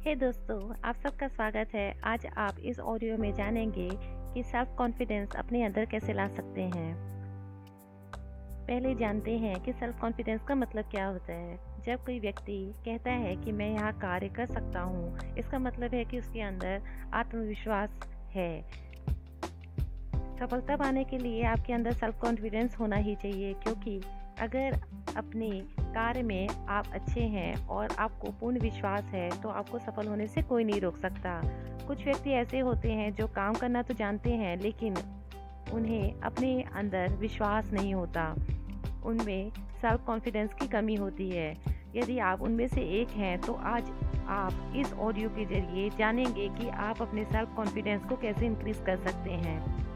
हे दोस्तों, आप सबका स्वागत है। आज आप इस ऑडियो में जानेंगे कि सेल्फ कॉन्फिडेंस अपने अंदर कैसे ला सकते हैं। पहले जानते हैं कि सेल्फ कॉन्फिडेंस का मतलब क्या होता है। जब कोई व्यक्ति कहता है कि मैं यहाँ कार्य कर सकता हूँ, इसका मतलब है कि उसके अंदर आत्मविश्वास है। सफलता पाने के लिए आपके अंदर सेल्फ कॉन्फिडेंस होना ही चाहिए, क्योंकि अगर अपने कार्य में आप अच्छे हैं और आपको पूर्ण विश्वास है तो आपको सफल होने से कोई नहीं रोक सकता। कुछ व्यक्ति ऐसे होते हैं जो काम करना तो जानते हैं, लेकिन उन्हें अपने अंदर विश्वास नहीं होता। उनमें सेल्फ कॉन्फिडेंस की कमी होती है। यदि आप उनमें से एक हैं तो आज आप इस ऑडियो के ज़रिए जानेंगे कि आप अपने सेल्फ कॉन्फिडेंस को कैसे इंक्रीज़ कर सकते हैं।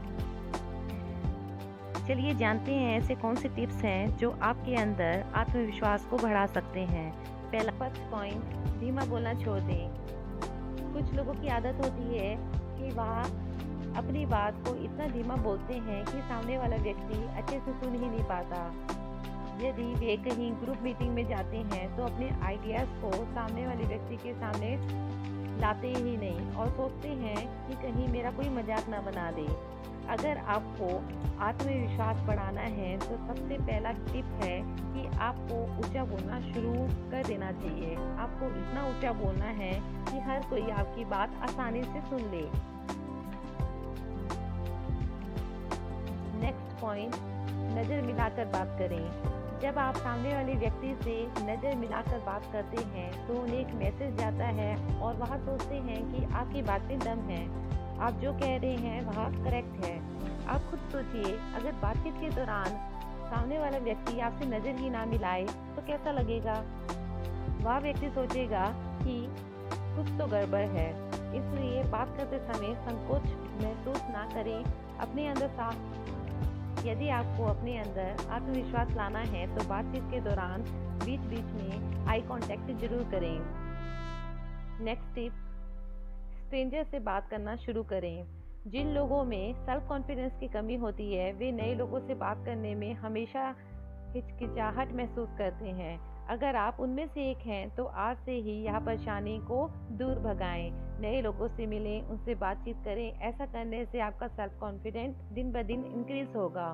चलिए जानते हैं ऐसे कौन से टिप्स हैं जो आपके अंदर आत्मविश्वास को बढ़ा सकते हैं। पहला फ़र्स्ट पॉइंट धीमा बोलना छोड़ दें। कुछ लोगों की आदत होती है कि वह अपनी बात को इतना धीमा बोलते हैं कि सामने वाला व्यक्ति अच्छे से सुन ही नहीं पाता। यदि वे कहीं ग्रुप मीटिंग में जाते हैं तो अपने आइडियाज़ को सामने वाले व्यक्ति के सामने लाते ही नहीं और सोचते हैं कि कहीं मेरा कोई मज़ाक ना बना दे। अगर आपको आत्मविश्वास बढ़ाना है तो सबसे पहला टिप है कि आपको ऊँचा बोलना शुरू कर देना चाहिए। आपको इतना ऊँचा बोलना है कि हर कोई आपकी बात आसानी से सुन ले। नेक्स्ट पॉइंट नज़र मिलाकर बात करें। जब आप सामने वाले व्यक्ति से नज़र मिलाकर बात करते हैं तो उन्हें एक मैसेज जाता है और वह सोचते हैं कि आपकी बातें दम है। आप जो कह रहे हैं, वह करेक्ट है। आप खुद सोचिए, अगर बातचीत के दौरान सामने वाला व्यक्ति आपसे नज़र ही ना मिलाए तो कैसा लगेगा? वह व्यक्ति सोचेगा कि कुछ तो गड़बड़ है। इसलिए बात करते समय संकोच महसूस ना करें। अपने अंदर साफ़ यदि आपको अपने अंदर आत्मविश्वास लाना है तो बातचीत के दौरान बीच बीच में आई कांटेक्ट ज़रूर करें। नेक्स्ट टिप स्ट्रेंजर से बात करना शुरू करें। जिन लोगों में सेल्फ कॉन्फिडेंस की कमी होती है, वे नए लोगों से बात करने में हमेशा हिचकिचाहट महसूस करते हैं। अगर आप उनमें से एक हैं तो आज से ही यह परेशानी को दूर भगाएँ। नए लोगों से मिलें, उनसे बातचीत करें। ऐसा करने से आपका सेल्फ कॉन्फिडेंस दिन ब दिन इंक्रीज होगा।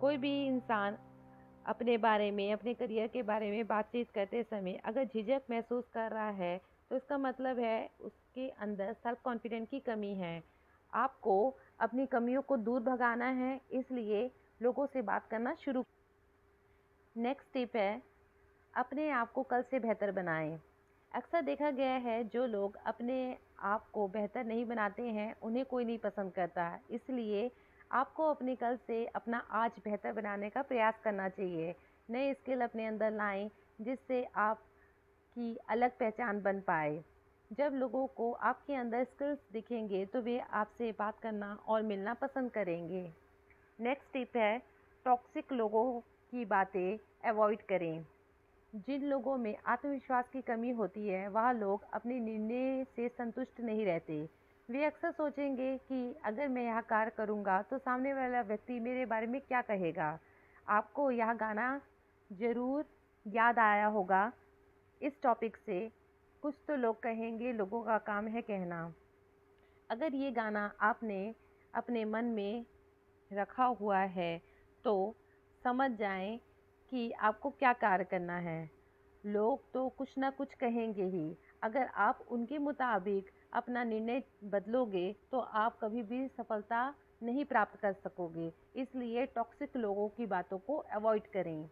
कोई भी इंसान अपने बारे में, अपने करियर के बारे में बातचीत करते समय अगर झिझक महसूस कर रहा है तो इसका मतलब है उसके अंदर सेल्फ कॉन्फिडेंट की कमी है। आपको अपनी कमियों को दूर भगाना है, इसलिए लोगों से बात करना शुरू नेक्स्ट टिप है, अपने आप को कल से बेहतर बनाएँ। अक्सर देखा गया है जो लोग अपने आप को बेहतर नहीं बनाते हैं, उन्हें कोई नहीं पसंद करता। इसलिए आपको अपने कल से अपना आज बेहतर बनाने का प्रयास करना चाहिए। नए स्किल अपने अंदर लाएँ, जिससे आप की अलग पहचान बन पाए। जब लोगों को आपके अंदर स्किल्स दिखेंगे तो वे आपसे बात करना और मिलना पसंद करेंगे। नेक्स्ट टिप है टॉक्सिक लोगों की बातें अवॉइड करें। जिन लोगों में आत्मविश्वास की कमी होती है, वह लोग अपने निर्णय से संतुष्ट नहीं रहते। वे अक्सर सोचेंगे कि, अगर मैं यह कार्य करूँगा तो सामने वाला व्यक्ति मेरे बारे में क्या कहेगा? आपको यह गाना ज़रूर याद आया होगा। इस टॉपिक से कुछ तो लोग कहेंगे, लोगों का काम है कहना। अगर ये गाना आपने अपने मन में रखा हुआ है तो समझ जाएँ कि आपको क्या कार्य करना है। लोग तो कुछ ना कुछ कहेंगे ही। अगर आप उनके मुताबिक अपना निर्णय बदलोगे तो आप कभी भी सफलता नहीं प्राप्त कर सकोगे। इसलिए टॉक्सिक लोगों की बातों को अवॉइड करें।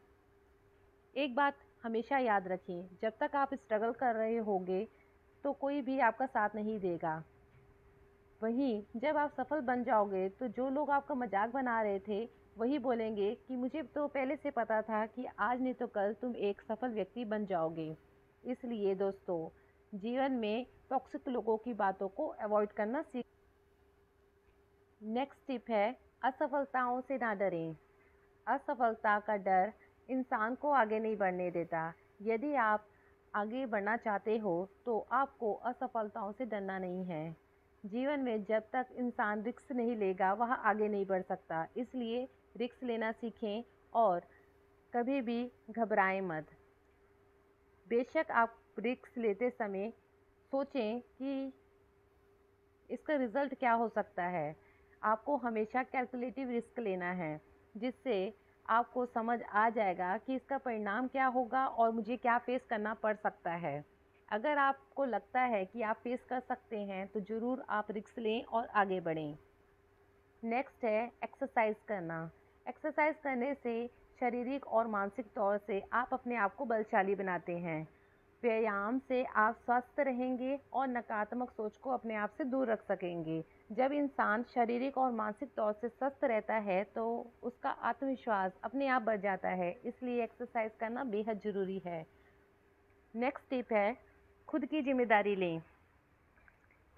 एक बात हमेशा याद रखें जब तक आप स्ट्रगल कर रहे होंगे तो कोई भी आपका साथ नहीं देगा। वहीं, जब आप सफल बन जाओगे तो जो लोग आपका मज़ाक बना रहे थे, वही बोलेंगे कि मुझे तो पहले से पता था कि आज नहीं तो कल तुम एक सफल व्यक्ति बन जाओगे। इसलिए दोस्तों, जीवन में टॉक्सिक लोगों की बातों को अवॉइड करना सीख नेक्स्ट टिप है, असफलताओं से ना डरें। असफलता का डर इंसान को आगे नहीं बढ़ने देता। यदि आप आगे बढ़ना चाहते हो तो आपको असफलताओं से डरना नहीं है। जीवन में जब तक इंसान रिक्स नहीं लेगा, वह आगे नहीं बढ़ सकता। इसलिए रिक्स लेना सीखें और कभी भी घबराएँ मत। बेशक आप रिक्स लेते समय सोचें कि इसका रिज़ल्ट क्या हो सकता है। आपको हमेशा कैलकुलेटिव रिस्क लेना है, जिससे आपको समझ आ जाएगा कि इसका परिणाम क्या होगा और मुझे क्या फेस करना पड़ सकता है। अगर आपको लगता है कि आप फेस कर सकते हैं तो ज़रूर आप रिक्स लें और आगे बढ़ें। नेक्स्ट है एक्सरसाइज करना। एक्सरसाइज करने से शारीरिक और मानसिक तौर से आप अपने आप को बलशाली बनाते हैं। व्यायाम से आप स्वस्थ रहेंगे और नकारात्मक सोच को अपने आप से दूर रख सकेंगे। जब इंसान शारीरिक और मानसिक तौर से स्वस्थ रहता है तो उसका आत्मविश्वास अपने आप बढ़ जाता है, इसलिए एक्सरसाइज करना बेहद ज़रूरी है। नेक्स्ट टिप है, खुद की ज़िम्मेदारी लें।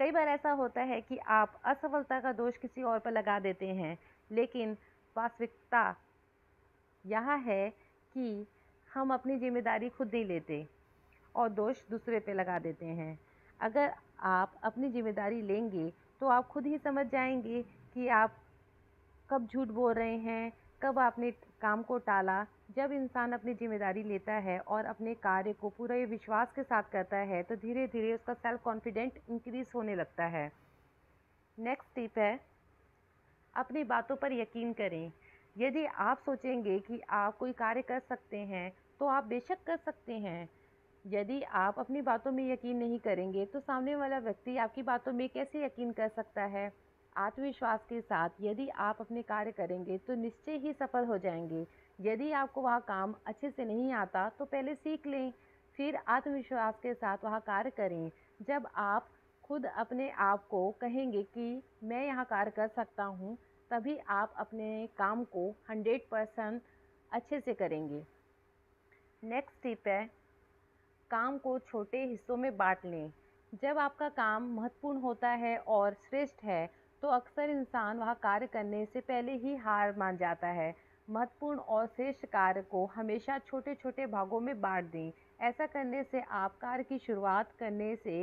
कई बार ऐसा होता है कि आप असफलता का दोष किसी और पर लगा देते हैं, लेकिन वास्तविकता यह है कि हम अपनी ज़िम्मेदारी खुद नहीं लेते। और दोष दूसरे पे लगा देते हैं। अगर आप अपनी ज़िम्मेदारी लेंगे तो आप खुद ही समझ जाएँगे कि आप कब झूठ बोल रहे हैं, कब आपने काम को टाला। जब इंसान अपनी ज़िम्मेदारी लेता है और अपने कार्य को पूरे विश्वास के साथ करता है तो धीरे धीरे उसका सेल्फ कॉन्फिडेंट इंक्रीज होने लगता है। नेक्स्ट टिप है, अपनी बातों पर यकीन करें। यदि आप सोचेंगे कि आप कोई कार्य कर सकते हैं तो आप बेशक कर सकते हैं। यदि आप अपनी बातों में यकीन नहीं करेंगे तो सामने वाला व्यक्ति आपकी बातों में कैसे यकीन कर सकता है? आत्मविश्वास के साथ यदि आप अपने कार्य करेंगे तो निश्चय ही सफल हो जाएँगे। यदि आपको वह काम अच्छे से नहीं आता तो पहले सीख लें, फिर आत्मविश्वास के साथ वह कार्य करें। जब आप खुद अपने आप को कहेंगे कि मैं यहाँ कार्य कर सकता हूँ, तभी आप अपने काम को हंड्रेड परसेंट अच्छे से करेंगे। नेक्स्ट टिप है काम को छोटे हिस्सों में बांट लें। जब आपका काम महत्वपूर्ण होता है और श्रेष्ठ है तो अक्सर इंसान वह कार्य करने से पहले ही हार मान जाता है। महत्वपूर्ण और श्रेष्ठ कार्य को हमेशा छोटे छोटे भागों में बांट दें। ऐसा करने से आप कार्य की शुरुआत करने से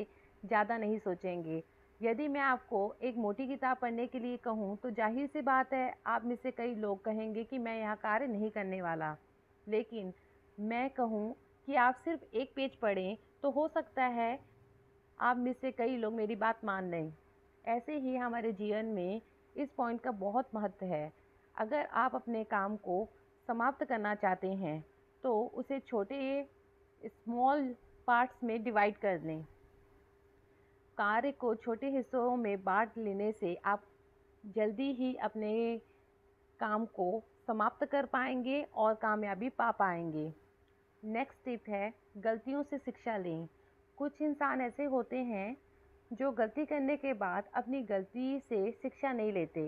ज़्यादा नहीं सोचेंगे। यदि मैं आपको एक मोटी किताब पढ़ने के लिए कहूँ तो ज़ाहिर सी बात है, आप में से कई लोग कहेंगे कि मैं यहाँ कार्य नहीं करने वाला। लेकिन मैं कहूँ कि आप सिर्फ़ एक पेज पढ़ें तो हो सकता है आप में से कई लोग मेरी बात मान लें। ऐसे ही हमारे जीवन में इस पॉइंट का बहुत महत्व है। अगर आप अपने काम को समाप्त करना चाहते हैं तो उसे छोटे स्मॉल पार्ट्स में डिवाइड कर लें। कार्य को छोटे हिस्सों में बांट लेने से आप जल्दी ही अपने काम को समाप्त कर पाएँगे और कामयाबी पा पाएँगे। नेक्स्ट टिप है, गलतियों से शिक्षा लें। कुछ इंसान ऐसे होते हैं जो गलती करने के बाद अपनी गलती से शिक्षा नहीं लेते।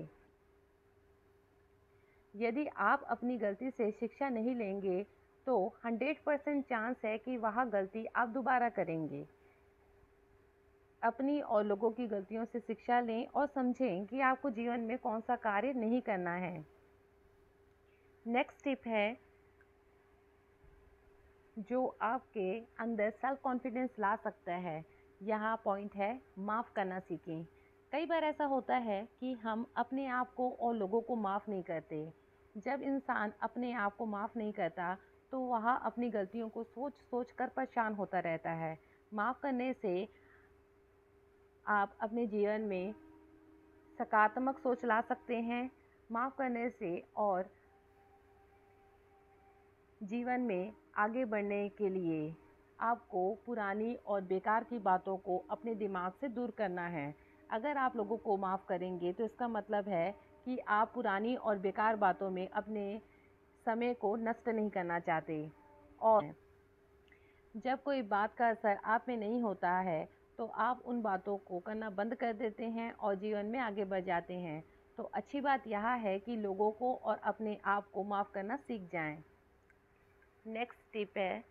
यदि आप अपनी गलती से शिक्षा नहीं लेंगे तो 100 परसेंट चांस है कि वह गलती आप दोबारा करेंगे। अपनी और लोगों की गलतियों से शिक्षा लें और समझें कि आपको जीवन में कौन सा कार्य नहीं करना है। नेक्स्ट टिप है जो आपके अंदर सेल्फ कॉन्फिडेंस ला सकता है। यहाँ पॉइंट है, माफ़ करना सीखें। कई बार ऐसा होता है कि हम अपने आप को और लोगों को माफ़ नहीं करते। जब इंसान अपने आप को माफ़ नहीं करता तो वह अपनी गलतियों को सोच सोच कर परेशान होता रहता है। माफ़ करने से आप अपने जीवन में सकारात्मक सोच ला सकते हैं। माफ़ करने से और जीवन में आगे बढ़ने के लिए आपको पुरानी और बेकार की बातों को अपने दिमाग से दूर करना है। अगर आप लोगों को माफ़ करेंगे तो इसका मतलब है कि आप पुरानी और बेकार बातों में अपने समय को नष्ट नहीं करना चाहते। और जब कोई बात का असर आप में नहीं होता है तो आप उन बातों को करना बंद कर देते हैं और जीवन में आगे बढ़ जाते हैं। तो अच्छी बात यह है कि लोगों को और अपने आप को माफ़ करना सीख जाएँ। नेक्स्ट टिप है,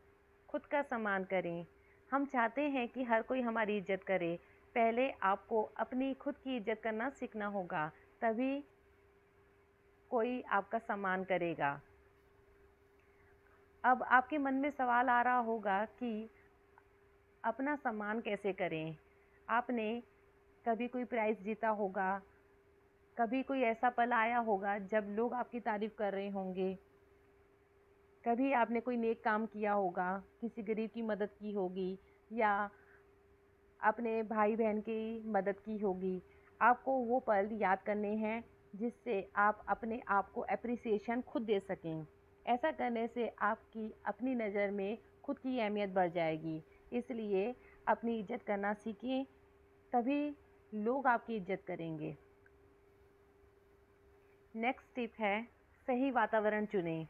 खुद का सम्मान करें। हम चाहते हैं कि हर कोई हमारी इज़्ज़त करे। पहले आपको अपनी खुद की इज़्ज़त करना सीखना होगा, तभी कोई आपका सम्मान करेगा। अब आपके मन में सवाल आ रहा होगा कि अपना सम्मान कैसे करें? आपने कभी कोई प्राइज़ जीता होगा? कभी कोई ऐसा पल आया होगा जब लोग आपकी तारीफ़ कर रहे होंगे? कभी आपने कोई नेक काम किया होगा, किसी गरीब की मदद की होगी, या अपने भाई बहन की मदद की होगी, आपको वो पल याद करने हैं जिससे आप अपने आप को अप्रिसिएशन खुद दे सकें। ऐसा करने से आपकी अपनी नज़र में खुद की अहमियत बढ़ जाएगी। इसलिए अपनी इज़्ज़त करना सीखें, तभी लोग आपकी इज़्ज़त करेंगे। नेक्स्ट टिप है, सही वातावरण चुनें।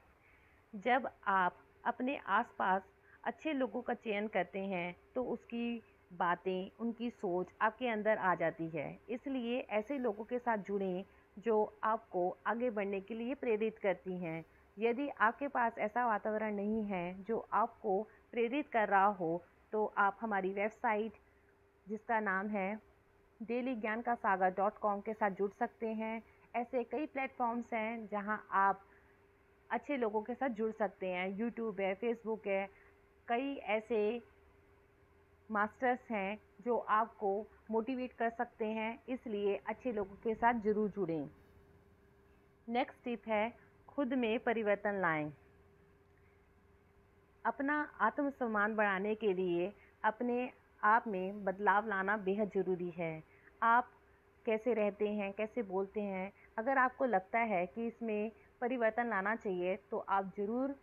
जब आप अपने आसपास अच्छे लोगों का चयन करते हैं तो उसकी बातें, उनकी सोच आपके अंदर आ जाती है। इसलिए ऐसे लोगों के साथ जुड़ें जो आपको आगे बढ़ने के लिए प्रेरित करती हैं। यदि आपके पास ऐसा वातावरण नहीं है जो आपको प्रेरित कर रहा हो तो आप हमारी वेबसाइट, जिसका नाम है डेली ज्ञान का सागर डॉट कॉम के साथ जुड़ सकते हैं। ऐसे कई प्लेटफॉर्म्स हैं जहाँ आप अच्छे लोगों के साथ जुड़ सकते हैं। यूट्यूब है फेसबुक है, कई ऐसे मास्टर्स हैं जो आपको मोटिवेट कर सकते हैं, इसलिए अच्छे लोगों के साथ ज़रूर जुड़ें। नेक्स्ट टिप है, खुद में परिवर्तन लाएँ। अपना आत्मसम्मान बढ़ाने के लिए अपने आप में बदलाव लाना बेहद ज़रूरी है। आप कैसे रहते हैं, कैसे बोलते हैं? अगर आपको लगता है कि इसमें परिवर्तन लाना चाहिए तो आप ज़रूर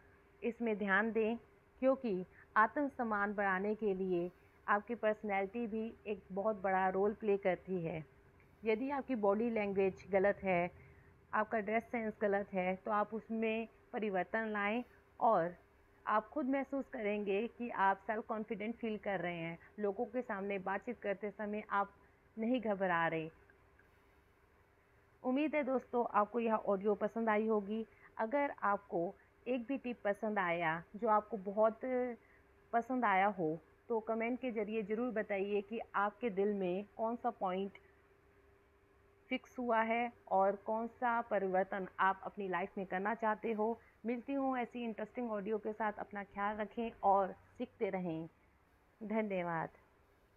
इसमें ध्यान दें, क्योंकि आत्मसम्मान बढ़ाने के लिए आपकी पर्सनैलिटी भी एक बहुत बड़ा रोल प्ले करती है। यदि आपकी बॉडी लैंग्वेज गलत है, आपका ड्रेस सेंस गलत है तो आप उसमें परिवर्तन लाएँ और आप खुद महसूस करेंगे कि आप सेल्फ कॉन्फिडेंट फील कर रहे हैं। लोगों के सामने बातचीत करते समय आप नहीं घबरा रहे। उम्मीद है दोस्तों, आपको यह ऑडियो पसंद आई होगी। अगर आपको एक भी टिप पसंद आया, जो आपको बहुत पसंद आया हो तो कमेंट के ज़रिए ज़रूर बताइए कि आपके दिल में कौन सा पॉइंट फिक्स हुआ है और कौन सा परिवर्तन आप अपनी लाइफ में करना चाहते हो। मिलती हूँ ऐसी इंटरेस्टिंग ऑडियो के साथ। अपना ख्याल रखें और सीखते रहें। धन्यवाद।